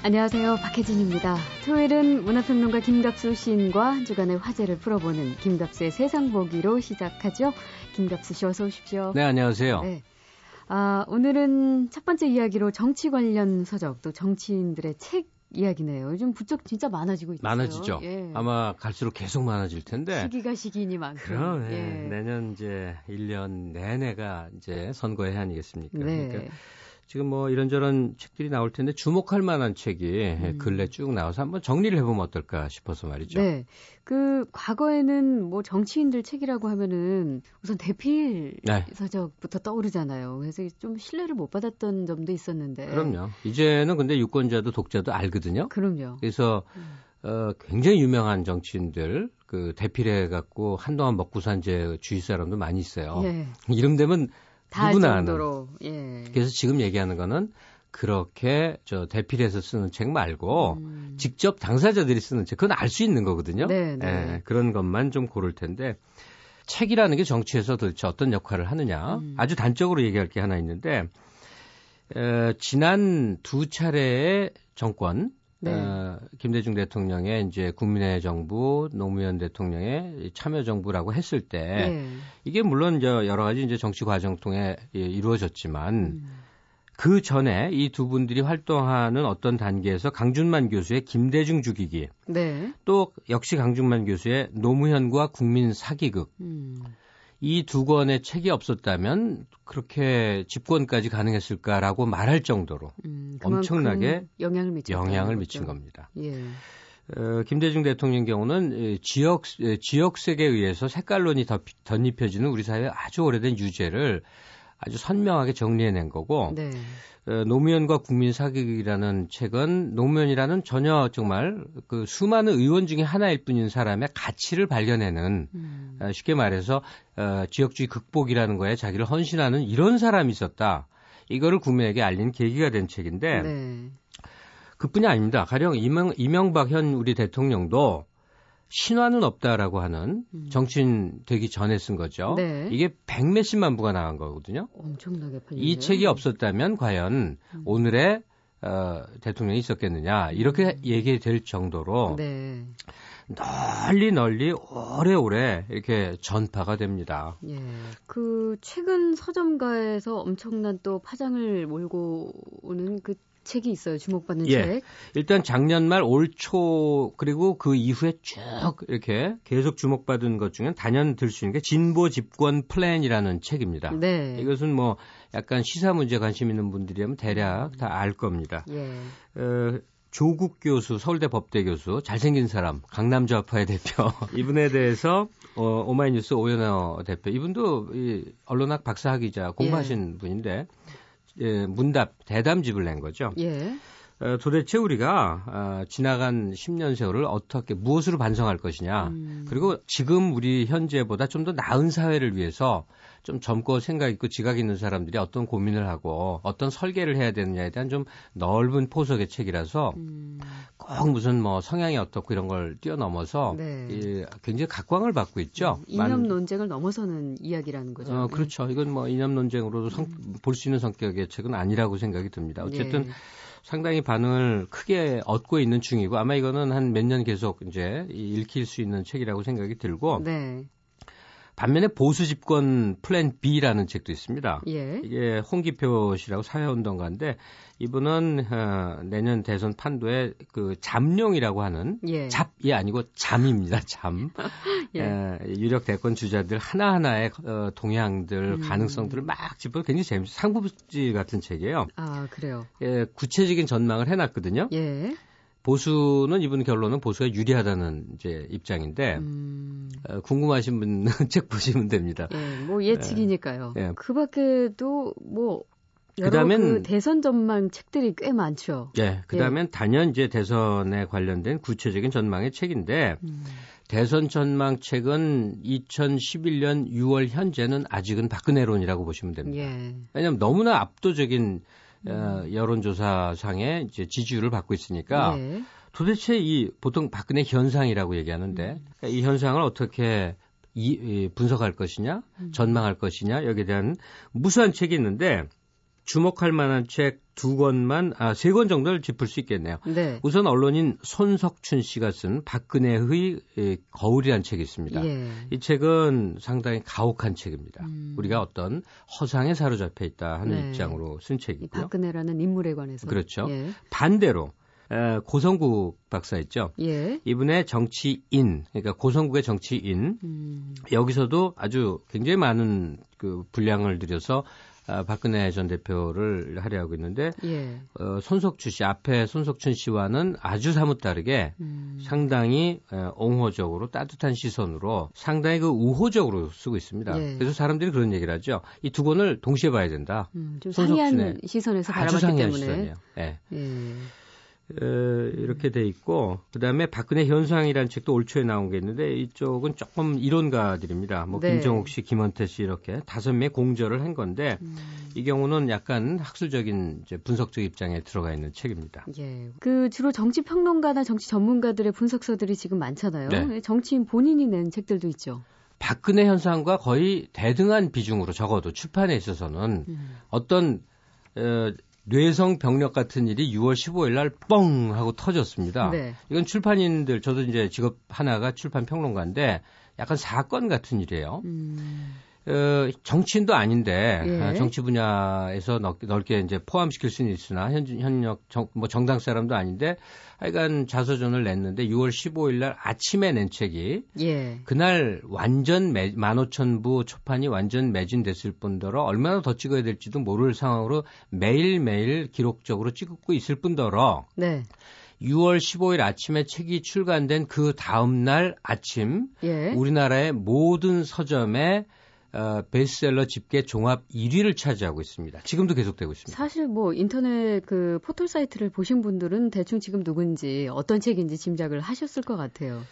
안녕하세요. 박혜진입니다. 토요일은 문화평론가 김갑수 시인과 한 주간의 화제를 풀어보는 김갑수의 세상 보기로 시작하죠. 김갑수 씨 어서 오십시오. 네, 안녕하세요. 네. 아, 오늘은 첫 번째 이야기로 정치 관련 서적 또 정치인들의 책 이야기네요. 요즘 부쩍 진짜 많아지고 있어요. 많아지죠. 예. 아마 갈수록 계속 많아질 텐데. 시기가 시기니만큼. 그럼 예. 내년 이제 1년 내내가 이제 선거의 해 아니겠습니까? 네. 그러니까 지금 뭐 이런저런 책들이 나올 텐데 주목할 만한 책이 음. 근래 쭉 나와서 한번 정리를 해보면 어떨까 싶어서 말이죠. 네. 그 과거에는 뭐 정치인들 책이라고 하면은 우선 대필 네. 서적부터 떠오르잖아요. 그래서 좀 신뢰를 못 받았던 점도 있었는데. 그럼요. 이제는 근데 유권자도 독자도 알거든요. 그럼요. 그래서 음. 어, 굉장히 유명한 정치인들 그 대필해 갖고 한동안 먹고 산 제 주위 사람도 많이 있어요. 예. 이름 되면 누구나 정도로, 예. 그래서 지금 얘기하는 거는 그렇게 저 대필해서 쓰는 책 말고 음. 직접 당사자들이 쓰는 책 그건 알 수 있는 거거든요. 네, 네. 예, 그런 것만 좀 고를 텐데 책이라는 게 정치에서 도대체 어떤 역할을 하느냐 음. 아주 단적으로 얘기할 게 하나 있는데 에, 지난 두 차례의 정권 네. 어, 김대중 대통령의 이제 국민의 정부, 노무현 대통령의 참여 정부라고 했을 때 네. 이게 물론 저 여러 가지 이제 정치 과정 통해 예, 이루어졌지만 음. 그 전에 이 두 분들이 활동하는 어떤 단계에서 강준만 교수의 김대중 죽이기, 네. 또 역시 강준만 교수의 노무현과 국민 사기극, 음. 이 두 권의 책이 없었다면 그렇게 집권까지 가능했을까라고 말할 정도로 음, 엄청나게 영향을, 영향을 미친 겁니다. 예. 어, 김대중 대통령 경우는 지역 지역색에 의해서 색깔론이 덧, 덧입혀지는 우리 사회의 아주 오래된 유죄를 아주 선명하게 정리해낸 거고 네. 어, 노무현과 국민 사기극이라는 책은 노무현이라는 전혀 정말 그 수많은 의원 중에 하나일 뿐인 사람의 가치를 발견해는 음. 어, 쉽게 말해서 어, 지역주의 극복이라는 거에 자기를 헌신하는 이런 사람이 있었다. 이거를 국민에게 알린 계기가 된 책인데 네. 그뿐이 아닙니다. 가령 이명, 이명박 현 우리 대통령도 신화는 없다라고 하는 음. 정치인 되기 전에 쓴 거죠. 네. 이게 백 몇십만 부가 나간 거거든요. 엄청나게 팔렸네요. 이 책이 없었다면 과연 음. 오늘의 어, 대통령이 있었겠느냐 이렇게 음. 얘기될 정도로 네. 널리 널리 오래오래 이렇게 전파가 됩니다. 예. 그 최근 서점가에서 엄청난 또 파장을 몰고 오는 그 책이 있어요. 주목받는 예. 책. 일단 작년 말 올 초 그리고 그 이후에 쭉 이렇게 계속 주목받은 것 중에 단연 들 수 있는 게 진보 집권 플랜이라는 책입니다. 네. 이것은 뭐 약간 시사 문제 관심 있는 분들이라면 대략 다 알 겁니다. 예. 어, 조국 교수, 서울대 법대 교수, 잘생긴 사람, 강남 좌파의 대표. 이분에 대해서 어, 오마이뉴스 오연호 대표. 이분도 이 언론학 박사학위자 공부하신 예. 분인데 예, 문답 대담집을 낸 거죠. 예. 어, 도대체 우리가 어, 지나간 10년 세월을 어떻게 무엇으로 반성할 것이냐. 음. 그리고 지금 우리 현재보다 좀 더 나은 사회를 위해서 좀 젊고 생각 있고 지각 있는 사람들이 어떤 고민을 하고 어떤 설계를 해야 되느냐에 대한 좀 넓은 포석의 책이라서 음. 꼭 무슨 뭐 성향이 어떻고 이런 걸 뛰어넘어서 네. 이, 굉장히 각광을 받고 있죠. 음, 이념 논쟁을 넘어서는 이야기라는 거죠. 어, 그렇죠. 이건 뭐 이념 논쟁으로도 음. 볼수 있는 성격의 책은 아니라고 생각이 듭니다. 어쨌든 네. 상당히 반응을 크게 얻고 있는 중이고 아마 이거는 한 몇 년 계속 이제 읽힐 수 있는 책이라고 생각이 들고 네. 반면에 보수 집권 플랜 B라는 책도 있습니다. 예. 이게 홍기표 씨라고 사회운동가인데 이분은 어, 내년 대선 판도에 그 잠룡이라고 하는 예. 잡이 아니고 잠입니다. 잠. 예. 에, 유력 대권 주자들 하나 하나의 어, 동향들, 음. 가능성들을 막 짚어 굉장히 재밌어 상부지 같은 책이에요. 아 그래요. 예, 구체적인 전망을 해놨거든요. 예. 보수는 이분 결론은 보수가 유리하다는 이제 입장인데 음. 어, 궁금하신 분은 책 보시면 됩니다. 예, 뭐 예측이니까요. 예. 그 밖에도 뭐 그다음엔 그 대선 전망 책들이 꽤 많죠. 예, 그다음엔 예. 단연 이제 대선에 관련된 구체적인 전망의 책인데 음. 대선 전망 책은 2011년 6월 현재는 아직은 박근혜론이라고 보시면 됩니다. 예. 왜냐하면 너무나 압도적인 어, 여론조사상에 이제 지지율을 받고 있으니까 예. 도대체 이 보통 박근혜 현상이라고 얘기하는데 음. 그러니까 이 현상을 어떻게 이, 이 분석할 것이냐, 음. 전망할 것이냐 여기에 대한 무수한 책이 있는데 주목할 만한 책 두 권만 아 세 권 정도를 짚을 수 있겠네요. 네. 우선 언론인 손석춘 씨가 쓴 박근혜의 거울이라는 책이 있습니다. 예. 이 책은 상당히 가혹한 책입니다. 음. 우리가 어떤 허상에 사로잡혀 있다 하는 네. 입장으로 쓴 책이고요. 박근혜라는 인물에 관해서 그렇죠. 예. 반대로 에, 고성국 박사 있죠. 예. 이분의 정치인, 그러니까 고성국의 정치인. 음. 여기서도 아주 굉장히 많은 그 분량을 들여서 아, 박근혜 전 대표를 하려하고 있는데 예. 어, 손석주 씨 앞에 손석춘 씨와는 아주 사뭇 다르게 음. 상당히 어, 옹호적으로 따뜻한 시선으로 상당히 그 우호적으로 쓰고 있습니다. 예. 그래서 사람들이 그런 얘기를 하죠. 이 두 권을 동시에 봐야 된다. 음, 좀 상이한 시선에서 바라봤기 때문에. 시선이에요. 예. 예. 어, 이렇게 돼 있고 그다음에 박근혜 현상이라는 책도 올 초에 나온 게 있는데 이쪽은 조금 이론가들입니다. 뭐 네. 김정욱 씨, 김원태 씨 이렇게 다섯 명 공저를 한 건데 음. 이 경우는 약간 학술적인 이제 분석적 입장에 들어가 있는 책입니다. 예. 그 주로 정치 평론가나 정치 전문가들의 분석서들이 지금 많잖아요. 네. 정치인 본인이 낸 책들도 있죠. 박근혜 현상과 거의 대등한 비중으로 적어도 출판에 있어서는 음. 어떤 어, 뇌성 병력 같은 일이 6월 15일 날 뻥 하고 터졌습니다. 네. 이건 출판인들 저도 이제 직업 하나가 출판 평론가인데 약간 사건 같은 일이에요. 음. 어, 정치인도 아닌데 예. 어, 정치 분야에서 넓게, 넓게 이제 포함시킬 수는 있으나 현, 현역 정, 뭐 정당 사람도 아닌데 하여간 자서전을 냈는데 6월 15일 날 아침에 낸 책이 예. 그날 완전 매, 15,000부 초판이 완전 매진됐을 뿐더러 얼마나 더 찍어야 될지도 모를 상황으로 매일매일 기록적으로 찍고 있을 뿐더러 네. 6월 15일 아침에 책이 출간된 그 다음 날 아침 예. 우리나라의 모든 서점에 어, 베스트셀러 집계 종합 1위를 차지하고 있습니다. 지금도 계속되고 있습니다. 사실 뭐 인터넷 그 포털 사이트를 보신 분들은 대충 지금 누군지 어떤 책인지 짐작을 하셨을 것 같아요.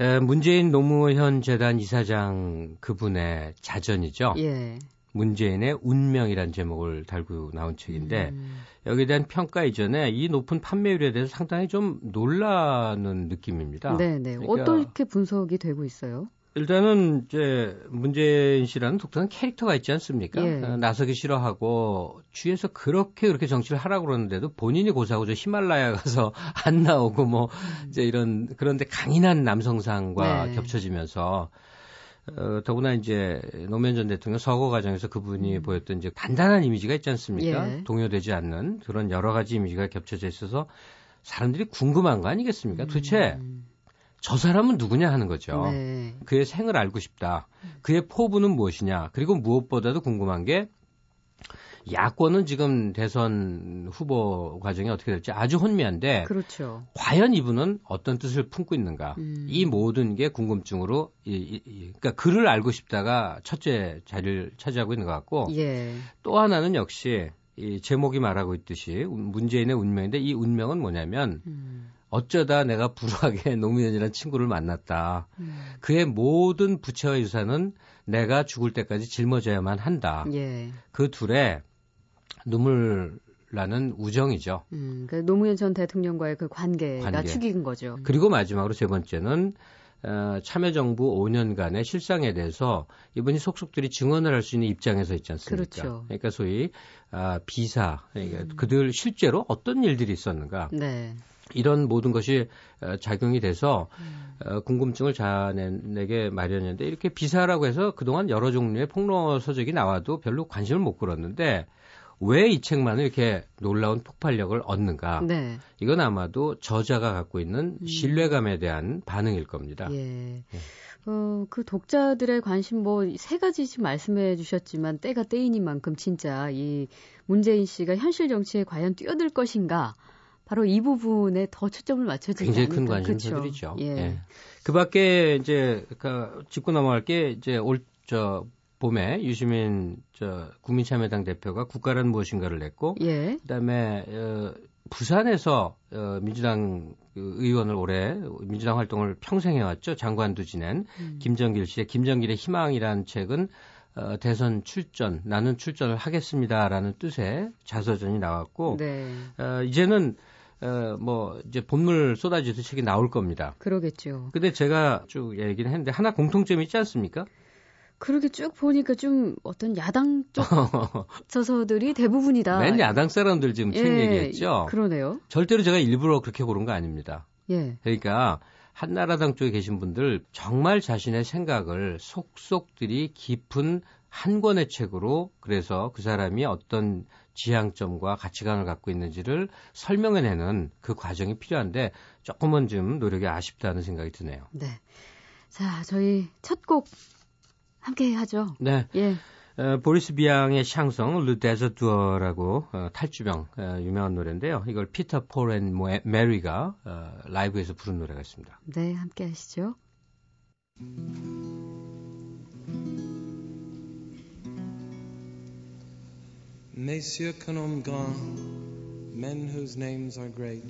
에, 문재인 노무현 재단 이사장 그분의 자전이죠. 예. 문재인의 운명이란 제목을 달고 나온 책인데 음. 여기에 대한 평가 이전에 이 높은 판매율에 대해서 상당히 좀 놀라는 느낌입니다. 네, 네. 그러니까 어떻게 분석이 되고 있어요? 일단은 이제 문재인 씨라는 독특한 캐릭터가 있지 않습니까? 예. 어, 나서기 싫어하고 주위에서 그렇게 그렇게 정치를 하라고 그러는데도 본인이 고사하고 저 히말라야 가서 안 나오고 뭐 음. 이제 이런 그런데 강인한 남성상과 네. 겹쳐지면서 어, 더구나 이제 노무현 전 대통령 서거 과정에서 그분이 음. 보였던 이제 단단한 이미지가 있지 않습니까? 예. 동요되지 않는 그런 여러 가지 이미지가 겹쳐져 있어서 사람들이 궁금한 거 아니겠습니까? 도대체 음. 저 사람은 누구냐 하는 거죠. 네. 그의 생을 알고 싶다. 그의 포부는 무엇이냐. 그리고 무엇보다도 궁금한 게 야권은 지금 대선 후보 과정이 어떻게 될지 아주 혼미한데 그렇죠. 과연 이분은 어떤 뜻을 품고 있는가 음. 이 모든 게 궁금증으로 이, 이, 이, 그러니까 그를 알고 싶다가 첫째 자리를 차지하고 있는 것 같고 예. 또 하나는 역시 이 제목이 말하고 있듯이 문재인의 운명인데 이 운명은 뭐냐면 음. 어쩌다 내가 불우하게 노무현이라는 친구를 만났다. 음. 그의 모든 부채와 유산은 내가 죽을 때까지 짊어져야만 한다. 예. 그 둘의 눈물 나는 우정이죠. 음, 그 노무현 전 대통령과의 그 관계가 관계. 축인 거죠. 그리고 마지막으로 세 번째는 어, 참여정부 5년간의 실상에 대해서 이분이 속속들이 증언을 할 수 있는 입장에서 있지 않습니까? 그렇죠. 그러니까 소위 아, 비사, 그러니까 음. 그들 실제로 어떤 일들이 있었는가? 네. 이런 모든 것이 어, 작용이 돼서 음. 궁금증을 자아내게 마련인데 이렇게 비사라고 해서 그동안 여러 종류의 폭로 서적이 나와도 별로 관심을 못 끌었는데 왜 이 책만을 이렇게 놀라운 폭발력을 얻는가? 네. 이건 아마도 저자가 갖고 있는 음. 신뢰감에 대한 반응일 겁니다. 예. 네. 어, 그 독자들의 관심 뭐 세 가지씩 말씀해 주셨지만 때가 때이니 만큼 진짜 이 문재인 씨가 현실 정치에 과연 뛰어들 것인가? 바로 이 부분에 더 초점을 맞춰지지 굉장히 큰 관심사들이죠. 예. 예. 그 밖에 이제 그 짚고 넘어갈 게 이제 올 저 봄에 유시민 저 국민참여당 대표가 국가란 무엇인가를 냈고 예. 그다음에 어 부산에서 어, 민주당 그 의원을 올해 민주당 활동을 평생 해왔죠. 장관도 지낸 음. 김정길 씨의 김정길의 희망이라는 책은 어, 대선 출전, 나는 출전을 하겠습니다라는 뜻의 자서전이 나왔고, 네. 어, 이제는 어, 뭐 이제 본물 쏟아지듯 책이 나올 겁니다. 그러겠죠. 근데 제가 쭉 얘기를 했는데 하나 공통점이 있지 않습니까? 그렇게 쭉 보니까 좀 어떤 야당 쪽 저서들이 대부분이다. 맨 야당 사람들 지금 책 예, 얘기했죠. 그러네요. 절대로 제가 일부러 그렇게 고른 거 아닙니다. 예. 그러니까 한나라당 쪽에 계신 분들 정말 자신의 생각을 속속들이 깊은 한 권의 책으로 그래서 그 사람이 어떤 지향점과 가치관을 갖고 있는지를 설명해내는 그 과정이 필요한데 조금은 좀 노력이 아쉽다는 생각이 드네요. 네. 자, 저희 첫 곡 함께 하죠. 네. 예. 어, 보리스 비앙의 샹송 Le Déserteur라고 어, 탈주병 어, 유명한 노래인데요. 이걸 피터 폴앤 메리가 어, 라이브에서 부른 노래가 있습니다. 네, 함께 하시죠. Messieurs que nomme grand, men whose names are great,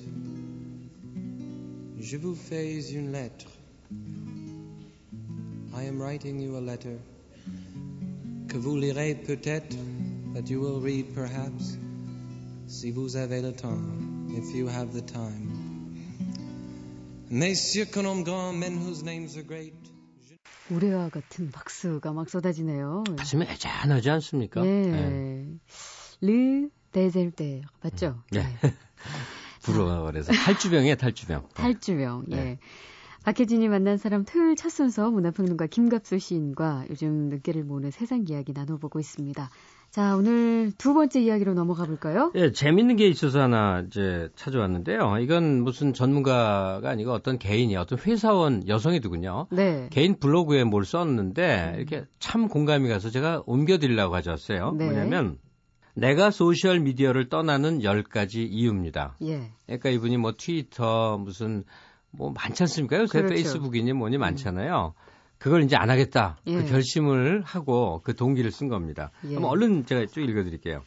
je vous fais une lettre. I am writing you a letter que vous lirez peut-être, that you will read perhaps, si vous avez le temps, if you have the time. Messieurs que nomme grand, men whose names are great. 우레와 같은 박수가 막 쏟아지네요. 가슴이 애잔하지 않습니까? 예. 네. 르 데젤테 맞죠? 네. 네. 부러워 그래서 탈주병이에요, 탈주병. 탈주병. 예. 네. 박혜진이 만난 사람 토요일 첫 순서 문화평론가 김갑수 시인과 요즘 늦게를 모는 세상 이야기 나눠보고 있습니다. 자, 오늘 두 번째 이야기로 넘어가 볼까요? 예, 재밌는 게 있어서 하나 이제 찾아왔는데요. 이건 무슨 전문가가 아니고 어떤 개인이 어떤 회사원 여성이더군요. 네. 개인 블로그에 뭘 썼는데 이렇게 참 공감이 가서 제가 옮겨드리려고 가져왔어요. 네. 뭐냐면 내가 소셜 미디어를 떠나는 10가지 이유입니다. 예. 그러니까 이분이 뭐 트위터 무슨 뭐 많지 않습니까? 요새 그렇죠. 페이스북이니 뭐니 음. 많잖아요. 그걸 이제 안 하겠다. 그 예. 그 결심을 하고 그 동기를 쓴 겁니다. 예. 그럼 얼른 제가 쭉 읽어 드릴게요.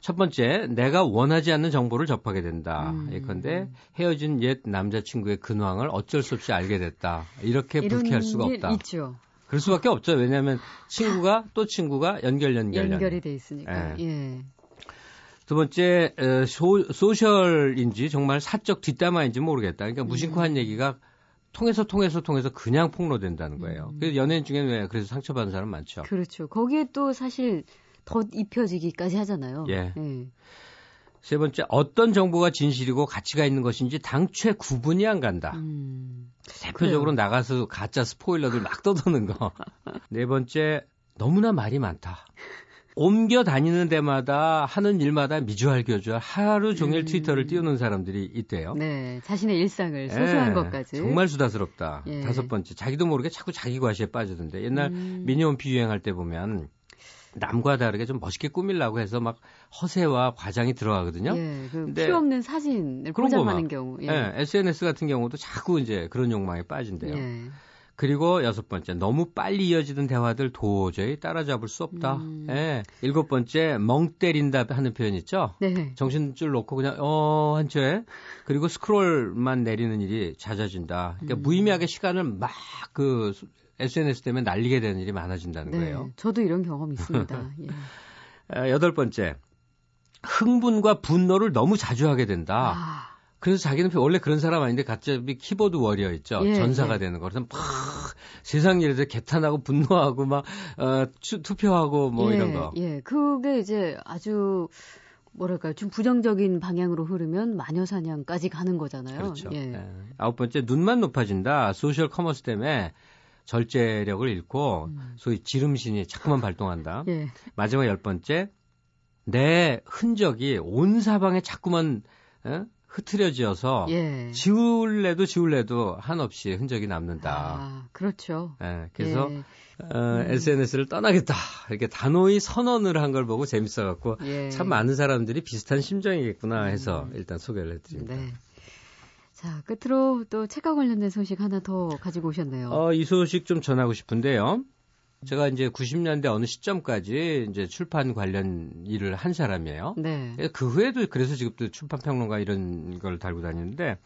첫 번째, 내가 원하지 않는 정보를 접하게 된다. 음. 예컨대 헤어진 옛 남자친구의 근황을 어쩔 수 없이 알게 됐다. 이렇게 불쾌할 수가 없다. 있죠. 그럴 수밖에 없죠. 왜냐하면 친구가 또 친구가 연결 연결 연결이 돼 있으니까. 예. 예. 두 번째 소, 소셜인지 정말 사적 뒷담화인지 모르겠다. 그러니까 무심코 한 음. 얘기가 통해서 통해서 통해서 그냥 폭로된다는 거예요. 음. 그래서 연예인 중에는 왜 그래서 상처받는 사람 많죠. 그렇죠. 거기에 또 사실 덧 입혀지기까지 하잖아요. 예. 예. 세 번째, 어떤 정보가 진실이고 가치가 있는 것인지 당최 구분이 안 간다. 음, 대표적으로 그래요. 나가서 가짜 스포일러들 막 떠드는 거. 네 번째, 너무나 말이 많다. 옮겨 다니는 데마다 하는 일마다 미주알 교주알 하루 종일 음. 트위터를 띄우는 사람들이 있대요. 네, 자신의 일상을 소소한 예, 것까지. 정말 수다스럽다. 예. 다섯 번째, 자기도 모르게 자꾸 자기 과시에 빠지던데 옛날 음. 미니홈피 유행할 때 보면 남과 다르게 좀 멋있게 꾸밀라고 해서 막 허세와 과장이 들어가거든요. 예, 그 필요 없는 사진을 포장하는 경우. 예. 예. SNS 같은 경우도 자꾸 이제 그런 욕망에 빠진대요. 예. 그리고 여섯 번째, 너무 빨리 이어지는 대화들 도저히 따라잡을 수 없다. 음. 예. 일곱 번째, 멍 때린다 하는 표현 있죠? 네. 정신줄 놓고 그냥, 어, 한 채. 그리고 스크롤만 내리는 일이 잦아진다. 그러니까 음. 무의미하게 시간을 막 그 SNS 때문에 날리게 되는 일이 많아진다는 네, 거예요. 저도 이런 경험이 있습니다. 예. 아, 여덟 번째, 흥분과 분노를 너무 자주 하게 된다. 아. 그래서 자기는 원래 그런 사람 아닌데 갑자기 키보드 워리어 있죠. 예, 전사가 예. 되는 거. 그래서 막 세상 일에서 개탄하고 분노하고 막 어, 투표하고 뭐 예, 이런 거. 예, 그게 이제 아주 뭐랄까요, 좀 부정적인 방향으로 흐르면 마녀 사냥까지 가는 거잖아요. 그렇죠. 예. 예. 아홉 번째 눈만 높아진다. 소셜 커머스 때문에 절제력을 잃고 음. 소위 지름신이 자꾸만 발동한다. 예. 마지막 열 번째 내 흔적이 온 사방에 자꾸만 어? 흐트려지어서 예. 지울래도 지울래도 한없이 흔적이 남는다. 아, 그렇죠. 예, 그래서 예. 어, 음. SNS를 떠나겠다 이렇게 단호히 선언을 한 걸 보고 재밌어갖고 예. 참 많은 사람들이 비슷한 심정이겠구나 해서 음. 일단 소개를 해드립니다. 네. 자, 끝으로 또 책과 관련된 소식 하나 더 가지고 오셨네요. 어, 이 소식 좀 전하고 싶은데요. 제가 이제 90년대 어느 시점까지 이제 출판 관련 일을 한 사람이에요. 네. 그 후에도 그래서 지금도 출판 평론가 이런 걸 달고 다니는데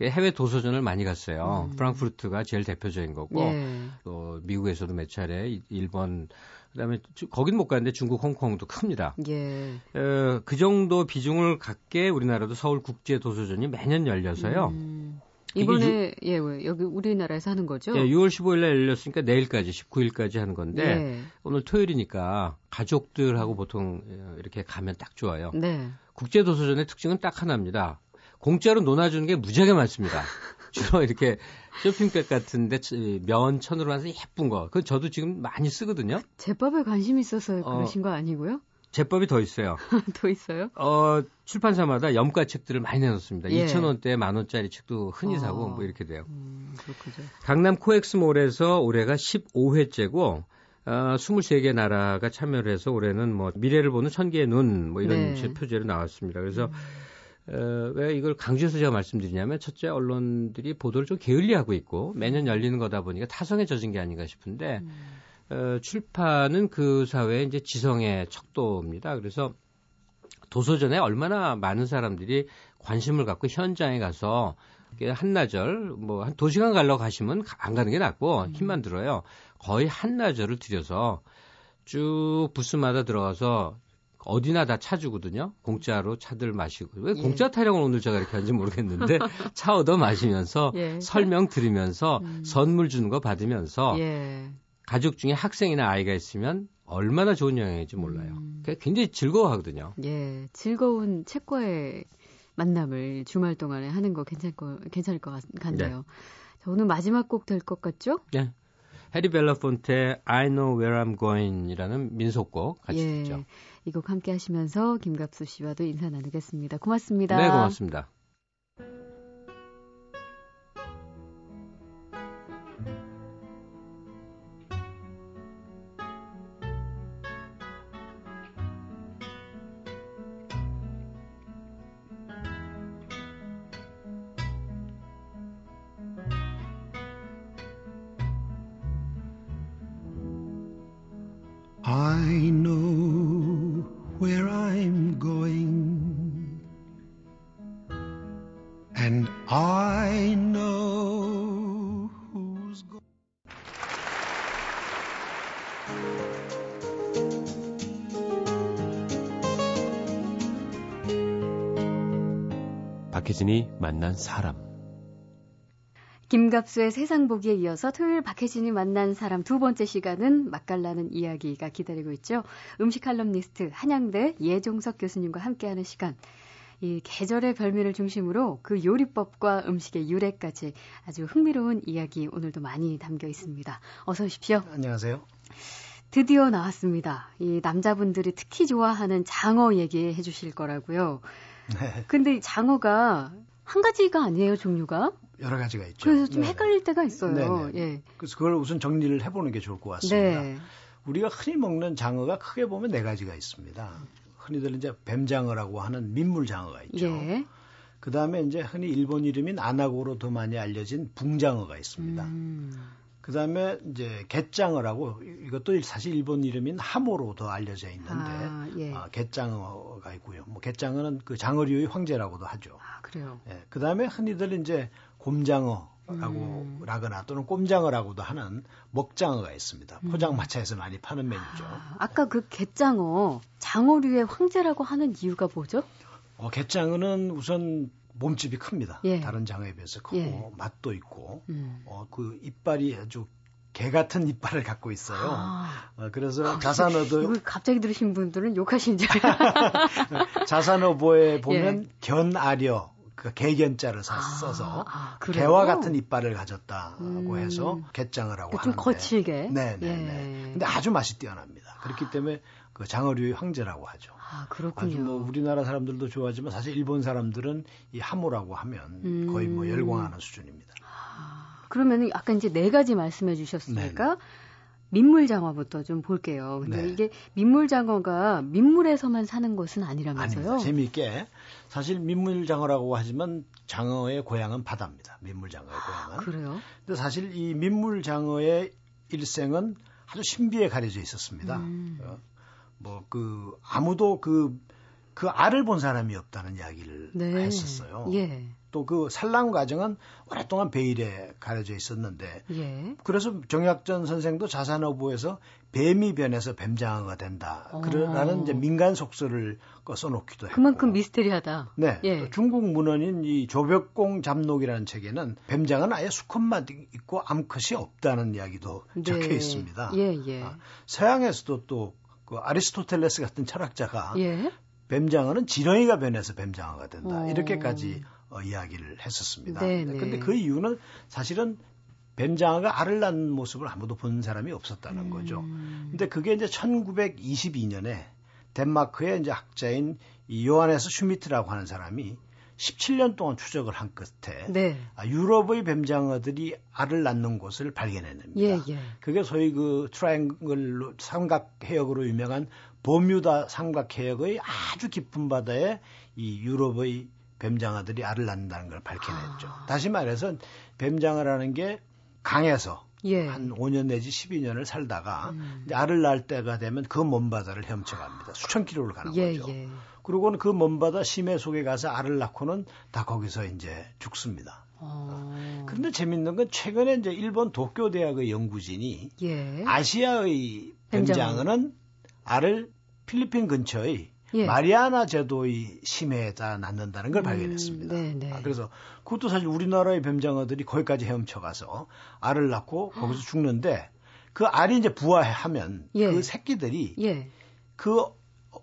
해외 도서전을 많이 갔어요. 음. 프랑크푸르트가 제일 대표적인 거고 예. 또 미국에서도 몇 차례 일본 그다음에 거긴 못 가는데 중국, 홍콩도 큽니다. 예. 어, 그 정도 비중을 갖게 우리나라도 서울 국제 도서전이 매년 열려서요. 음. 이번에 유, 예 여기 우리나라에서 하는 거죠? 예, 6월 15일에 열렸으니까 내일까지 19일까지 하는 건데 예. 오늘 토요일이니까 가족들하고 보통 어, 이렇게 가면 딱 좋아요. 네. 국제 도서전의 특징은 딱 하나입니다. 공짜로 논아주는 게 무지하게 많습니다. 주로 이렇게 쇼핑백 같은데 면 천으로 해서 예쁜 거. 그건 저도 지금 많이 쓰거든요. 제법에 관심 있어서 어, 그러신 거 아니고요? 제법이 더 있어요. 더 있어요? 어, 출판사마다 염가 책들을 많이 내놓습니다. 예. 2,000원대 만원짜리 책도 흔히 사고 어. 뭐 이렇게 돼요. 음. 강남 코엑스몰에서 올해가 15회째고 어, 23개 나라가 참여를 해서 올해는 뭐 미래를 보는 천 개의 눈 뭐 이런 네. 표제로 나왔습니다. 그래서 음. 어, 왜 이걸 강조해서 제가 말씀드리냐면 첫째 언론들이 보도를 좀 게을리하고 있고 매년 열리는 거다 보니까 타성에 젖은 게 아닌가 싶은데 음. 어, 출판은 그 사회의 이제 지성의 척도입니다. 그래서 도서전에 얼마나 많은 사람들이 관심을 갖고 현장에 가서 한나절 뭐한두 시간 가려고 가시면 안 가는 게 낫고 음. 힘만 들어요. 거의 한나절을 들여서 쭉 부스마다 들어가서 어디나 다 차 주거든요. 공짜로 차들 마시고. 왜 예. 공짜 타령을 오늘 제가 이렇게 하는지 모르겠는데 차 얻어 마시면서 예. 설명 들으면서 음. 선물 주는 거 받으면서 예. 가족 중에 학생이나 아이가 있으면 얼마나 좋은 영향인지 몰라요. 음. 굉장히 즐거워하거든요. 예. 즐거운 책과의 만남을 주말 동안에 하는 거 괜찮을 거, 괜찮을 것 같, 같네요. 네. 자, 오늘 마지막 곡 될 것 같죠? 네. 해리 벨라폰테 I Know Where I'm Going이라는 민속곡 같이 예. 듣죠. 이 곡 함께 하시면서 김갑수 씨와도 인사 나누겠습니다. 고맙습니다. 네, 고맙습니다. 박혜진이 만난 사람. 김갑수의 세상 보기에 이어서 토요일 박혜진이 만난 사람 두 번째 시간은 맛깔나는 이야기가 기다리고 있죠. 음식 칼럼니스트 한양대 예종석 교수님과 함께하는 시간. 이 계절의 별미를 중심으로 그 요리법과 음식의 유래까지 아주 흥미로운 이야기 오늘도 많이 담겨 있습니다. 어서 오십시오. 안녕하세요. 드디어 나왔습니다. 이 남자분들이 특히 좋아하는 장어 얘기해 주실 거라고요. 네. 근데 장어가 한 가지가 아니에요, 종류가? 여러 가지가 있죠. 그래서 좀 네. 헷갈릴 때가 있어요. 네네. 예. 그래서 그걸 우선 정리를 해보는 게 좋을 것 같습니다. 네. 우리가 흔히 먹는 장어가 크게 보면 네 가지가 있습니다. 흔히들 이제 뱀장어라고 하는 민물장어가 있죠. 예. 그 다음에 이제 흔히 일본 이름인 아나고로 더 많이 알려진 붕장어가 있습니다. 음. 그 다음에 이제 갯장어라고 이것도 사실 일본 이름인 하모로 더 알려져 있는데 아, 예. 아, 갯장어가 있고요. 뭐 갯장어는 그 장어류의 황제라고도 하죠. 아, 그래요. 예. 그 다음에 흔히들 이제 곰장어 라고 음. 라거나 또는 꼼장어라고도 하는 먹장어가 있습니다. 음. 포장마차에서 많이 파는 메뉴죠. 아, 아까 그 갯장어 장어류의 황제라고 하는 이유가 뭐죠? 어, 갯장어는 우선 몸집이 큽니다. 예. 다른 장어에 비해서 크고 예. 맛도 있고 음. 어, 그 이빨이 아주 개 같은 이빨을 갖고 있어요. 아. 어, 그래서 자산어도 이걸 갑자기 들으신 분들은 욕하신 줄. 자산어보에 보면 예. 견아려 그 개견자를 아, 써서 아, 개와 같은 이빨을 가졌다고 음. 해서 개장을 하고 하는데 좀 거칠게. 네, 네, 네. 근데 아주 맛이 뛰어납니다. 그렇기 때문에 그 장어류의 황제라고 하죠. 아, 그렇군요. 아주 뭐 우리나라 사람들도 좋아하지만 사실 일본 사람들은 이 하모라고 하면 음. 거의 뭐 열광하는 수준입니다. 아, 그러면 아까 이제 네 가지 말씀해 주셨으니까 네. 민물장어부터 좀 볼게요. 근데 네. 이게 민물장어가 민물에서만 사는 것은 아니라면서요? 아닙니다. 재미있게 사실 민물장어라고 하지만 장어의 고향은 바다입니다. 민물장어의 고향은. 그래요? 근데 사실 이 민물장어의 일생은 아주 신비에 가려져 있었습니다. 음. 어, 뭐그 아무도 그그 그 알을 본 사람이 없다는 이야기를 네. 했었어요. 예. 또그 산란 과정은 오랫동안 베일에 가려져 있었는데 예. 그래서 정약전 선생도 자산어부에서 뱀이 변해서 뱀장어가 된다. 어. 그러라는 이제 민간 속설을 써놓기도 했고. 그만큼 미스테리하다. 네. 예. 중국 문헌인 이 조벽공 잡록이라는 책에는 뱀장어는 아예 수컷만 있고 암컷이 없다는 이야기도 네. 적혀 있습니다. 예, 예. 아, 서양에서도 또 그 아리스토텔레스 같은 철학자가 예? 뱀장어는 지렁이가 변해서 뱀장어가 된다. 어. 이렇게까지 어, 이야기를 했었습니다. 네네. 근데 그 이유는 사실은 뱀장어가 알을 낳는 모습을 아무도 본 사람이 없었다는 거죠. 음. 근데 그게 이제 1922년에 덴마크의 이제 학자인 이 요한에스 슈미트라고 하는 사람이 17년 동안 추적을 한 끝에 네. 아, 유럽의 뱀장어들이 알을 낳는 곳을 발견했습니다. 예, 예. 그게 소위 그 트라이앵글 삼각 해역으로 유명한 버뮤다 삼각 해역의 아주 깊은 바다에 이 유럽의 뱀장어들이 알을 낳는다는 걸 밝혀냈죠. 아. 다시 말해서 뱀장어라는 게 강에서 예. 한 5년 내지 12년을 살다가 음. 알을 낳을 때가 되면 그 먼바다를 헤엄쳐갑니다. 수천 킬로를 가는 예, 거죠. 예. 그리고는 그 먼바다 심해 속에 가서 알을 낳고는 다 거기서 이제 죽습니다. 어. 그런데 재밌는 건 최근에 이제 일본 도쿄 대학의 연구진이 예. 아시아의 뱀장어는 알을 필리핀 근처의 예. 마리아나 제도의 심해에다 낳는다는 걸 음, 발견했습니다. 네, 아, 그래서 그것도 사실 우리나라의 뱀장어들이 거기까지 헤엄쳐가서 알을 낳고 거기서 죽는데 그 알이 이제 부화하면 예. 그 새끼들이 예. 그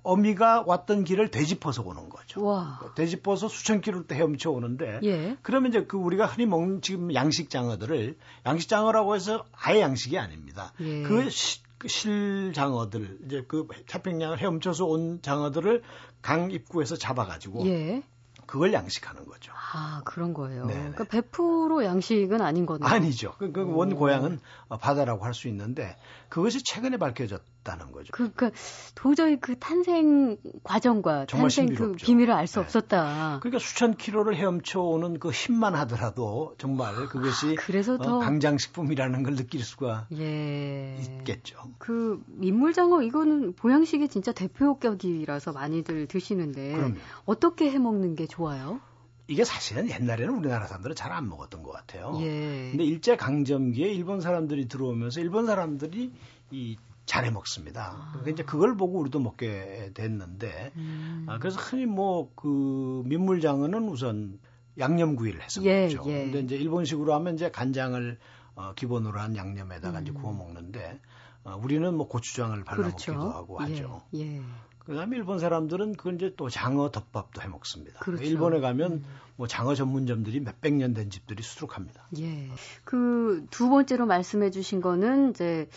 어미가 왔던 길을 되짚어서 오는 거죠. 와. 되짚어서 수천 킬로를 헤엄쳐 오는데 예. 그러면 이제 그 우리가 흔히 먹는 지금 양식 장어들을 양식 장어라고 해서 아예 양식이 아닙니다. 예. 그 시, 그 실장어들 이제 그 태평양을 헤엄쳐서 온 장어들을 강 입구에서 잡아가지고 예. 그걸 양식하는 거죠. 아 그런 거예요. 네네. 그러니까 100% 양식은 아닌 거네요. 아니죠. 그, 그 원 고향은 바다라고 할 수 있는데 그것이 최근에 밝혀졌 다는 거죠. 그, 그 도저히 그 탄생 과정과 탄생 그 비밀을 알수 네. 없었다. 그러니까 수천 킬로를 헤엄쳐 오는 그 힘만 하더라도 정말 그것이 아, 그래서 어, 더 어, 강장식품이라는 걸 느낄 수가 예. 있겠죠. 그 민물장어 이거는 보양식이 진짜 대표격이라서 많이들 드시는데 그럼요. 어떻게 해 먹는 게 좋아요? 이게 사실은 옛날에는 우리나라 사람들은 잘 안 먹었던 것 같아요. 예. 근데 일제 강점기에 일본 사람들이 들어오면서 일본 사람들이 이 잘해 먹습니다. 아. 그러니까 이제 그걸 보고 우리도 먹게 됐는데 음. 아, 그래서 흔히 뭐 그 민물장어는 우선 양념구이를 해서 예, 먹죠. 예. 근데 이제 일본식으로 하면 이제 간장을 어, 기본으로 한 양념에다가 음. 이제 구워 먹는데 어, 우리는 뭐 고추장을 발라 그렇죠. 먹기도 하고 하죠. 예, 예. 그다음에 일본 사람들은 그건 이제 또 장어 덮밥도 해 먹습니다. 그렇죠. 일본에 가면 음. 뭐 장어 전문점들이 몇백 년 된 집들이 수두룩합니다. 예. 그 두 번째로 말씀해 주신 거는 이제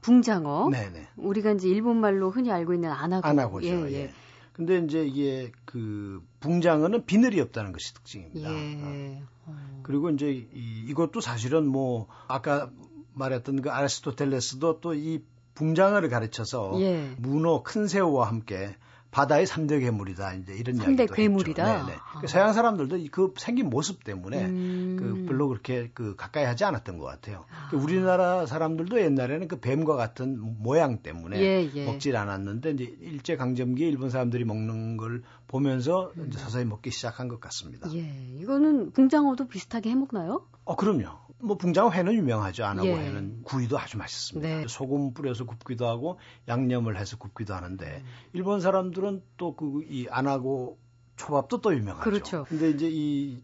붕장어. 네네. 우리가 이제 일본 말로 흔히 알고 있는 아나고. 아나고죠. 예, 예. 예. 근데 이제 이게 그 붕장어는 비늘이 없다는 것이 특징입니다. 예. 어. 그리고 이제 이, 이것도 사실은 뭐 아까 말했던 그 아리스토텔레스도 또 이 붕장어를 가르쳐서 예. 문어, 큰 새우와 함께 바다의 3대 괴물이다. 이제 이런 이야기도. 괴물이다. 네네. 아. 서양 사람들도 그 생긴 모습 때문에 음. 그 별로 그렇게 그 가까이 하지 않았던 것 같아요. 아. 그 우리나라 사람들도 옛날에는 그 뱀과 같은 모양 때문에 예, 예. 먹질 않았는데 이제 일제 강점기에 일본 사람들이 먹는 걸 보면서 음. 서서히 먹기 시작한 것 같습니다. 예. 이거는 붕장어도 비슷하게 해 먹나요? 어, 그럼요. 뭐 붕장어 회는 유명하죠. 안하고 예. 회는 구이도 아주 맛있습니다. 네. 소금 뿌려서 굽기도 하고 양념을 해서 굽기도 하는데 음. 일본 사람들은 또 그 이 안하고 초밥도 또 유명하죠. 그렇죠. 근데 이제 이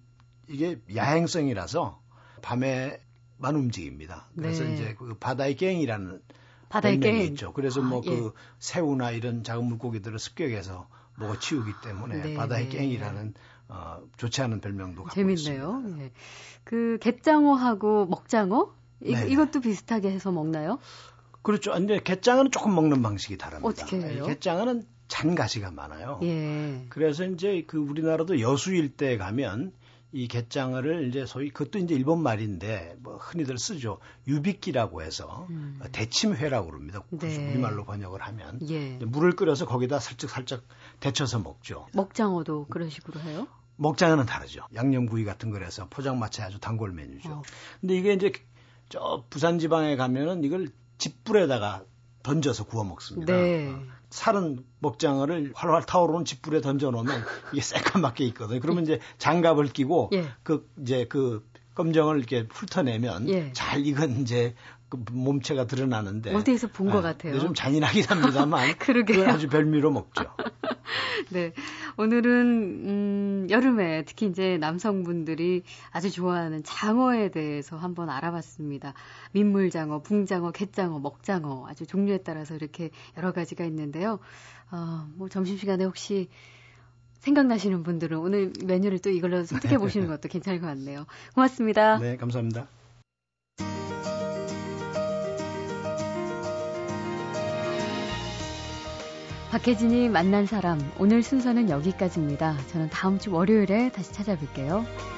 이게 야행성이라서 밤에만 움직입니다. 그래서 네. 이제 그 바다의 갱이라는 바다의 갱 있죠. 그래서 아, 뭐그 예. 새우나 이런 작은 물고기들을 습격해서 먹어 치우기 때문에 네. 바다의 갱이라는 어, 좋지 않은 별명도 갖고 재밌네요. 있습니다. 예. 그 갯장어하고 먹장어 이, 네. 이것도 비슷하게 해서 먹나요? 그렇죠. 근데 갯장어는 조금 먹는 방식이 다릅니다. 어떻게 해요? 갯장어는 잔가시가 많아요. 예. 그래서 이제 그 우리나라도 여수 일대에 가면 이 갯장어를 이제 소위 그것도 이제 일본 말인데 뭐 흔히들 쓰죠. 유비끼라고 해서 음. 대침회라고 그럽니다. 네. 우리말로 번역을 하면 예. 물을 끓여서 거기다 살짝 살짝 데쳐서 먹죠. 먹장어도 그런 식으로 해요? 먹장어는 다르죠. 양념구이 같은 거라서 포장마차에 아주 단골 메뉴죠. 어. 근데 이게 이제 저 부산 지방에 가면은 이걸 집불에다가 던져서 구워 먹습니다. 네. 어. 살은 먹장어를 활활 타오르는 집불에 던져 놓으면 이게 새까맣게 있거든요. 그러면 이제 장갑을 끼고 예. 그 이제 그 검정을 이렇게 훑어내면 예. 잘 익은 이제 그 몸체가 드러나는데 어디에서 본것 아, 같아요. 좀 잔인하긴 합니다만 그러게 아주 별미로 먹죠. 네, 오늘은 음, 여름에 특히 이제 남성분들이 아주 좋아하는 장어에 대해서 한번 알아봤습니다. 민물장어, 붕장어, 갯장어, 먹장어 아주 종류에 따라서 이렇게 여러 가지가 있는데요. 어, 뭐 점심시간에 혹시 생각나시는 분들은 오늘 메뉴를 또 이걸로 선택해 보시는 것도 괜찮을 것 같네요. 고맙습니다. 네, 감사합니다. 박혜진이 만난 사람 오늘 순서는 여기까지입니다. 저는 다음 주 월요일에 다시 찾아뵐게요.